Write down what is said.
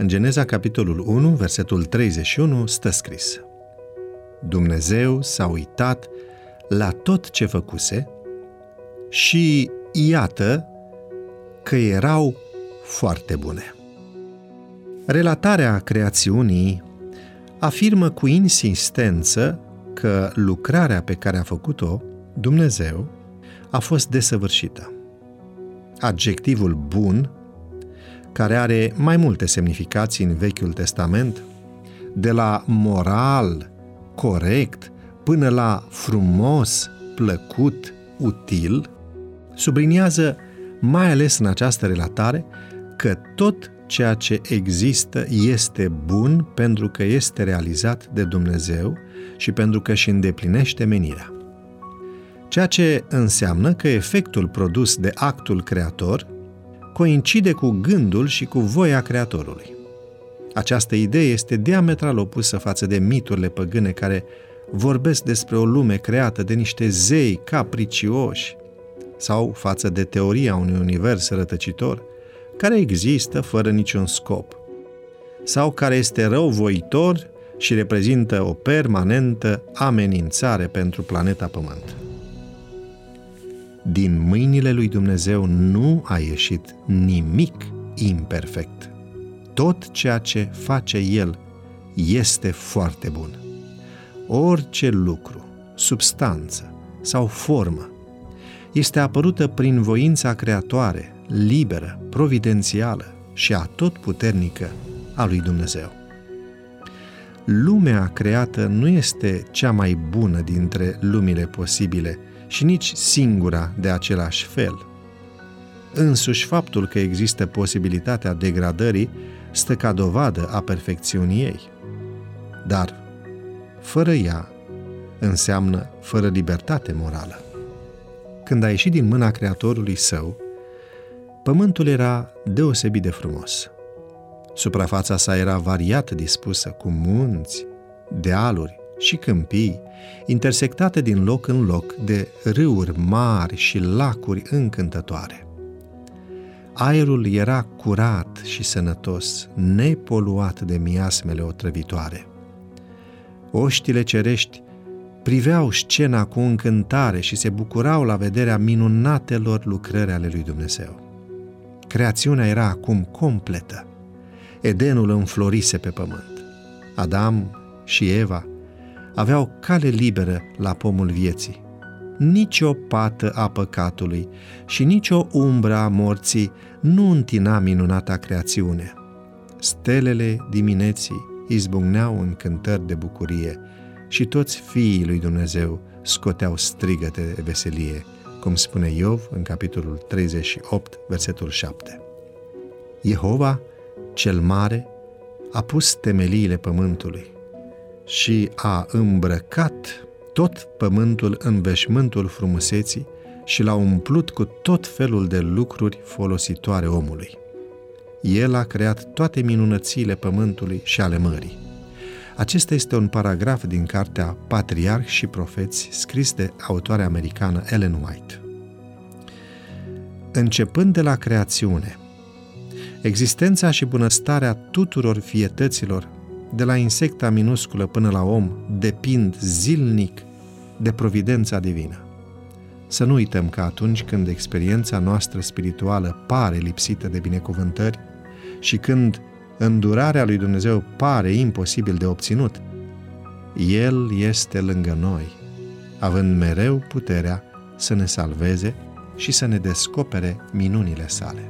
În Geneza, capitolul 1, versetul 31, stă scris Dumnezeu s-a uitat la tot ce făcuse și iată că erau foarte bune. Relatarea creațiunii afirmă cu insistență că lucrarea pe care a făcut-o Dumnezeu a fost desăvârșită. Adjectivul bun, care are mai multe semnificații în Vechiul Testament, de la moral, corect, până la frumos, plăcut, util, subliniază, mai ales în această relatare, că tot ceea ce există este bun pentru că este realizat de Dumnezeu și pentru că își îndeplinește menirea. Ceea ce înseamnă că efectul produs de actul creator coincide cu gândul și cu voia creatorului. Această idee este diametral opusă față de miturile păgâne care vorbesc despre o lume creată de niște zei capricioși sau față de teoria unui univers rătăcitor care există fără niciun scop sau care este răuvoitor și reprezintă o permanentă amenințare pentru planeta Pământ. Din mâinile lui Dumnezeu nu a ieșit nimic imperfect. Tot ceea ce face El este foarte bun. Orice lucru, substanță sau formă este apărută prin voința creatoare, liberă, providențială și atotputernică a lui Dumnezeu. Lumea creată nu este cea mai bună dintre lumile posibile și nici singura de același fel. Însuși faptul că există posibilitatea degradării stă ca dovadă a perfecțiunii ei. Dar, fără ea, înseamnă fără libertate morală. Când a ieșit din mâna Creatorului său, pământul era deosebit de frumos. Suprafața sa era variat dispusă cu munți, dealuri și câmpii, intersectate din loc în loc de râuri mari și lacuri încântătoare. Aerul era curat și sănătos, nepoluat de miasmele otrăvitoare. Oștile cerești priveau scena cu încântare și se bucurau la vederea minunatelor lucrări ale lui Dumnezeu. Creațiunea era acum completă. Edenul înflorise pe pământ. Adam și Eva aveau cale liberă la pomul vieții. Nici o pată a păcatului și nici o umbră a morții nu întina minunata creațiune. Stelele dimineții izbucneau în cântări de bucurie și toți fiii lui Dumnezeu scoteau strigăte de veselie, cum spune Iov în capitolul 38, versetul 7. Jehova, cel mare, a pus temeliile pământului și a îmbrăcat tot pământul în veșmântul frumuseții și l-a umplut cu tot felul de lucruri folositoare omului. El a creat toate minunățile pământului și ale mării. Acesta este un paragraf din cartea Patriarh și Profeți, scris de autoarea americană Ellen White. Începând de la creațiune, existența și bunăstarea tuturor fietăților de la insecta minusculă până la om, depind zilnic de providența divină. Să nu uităm că atunci când experiența noastră spirituală pare lipsită de binecuvântări și când îndurarea lui Dumnezeu pare imposibil de obținut, El este lângă noi, având mereu puterea să ne salveze și să ne descopere minunile sale.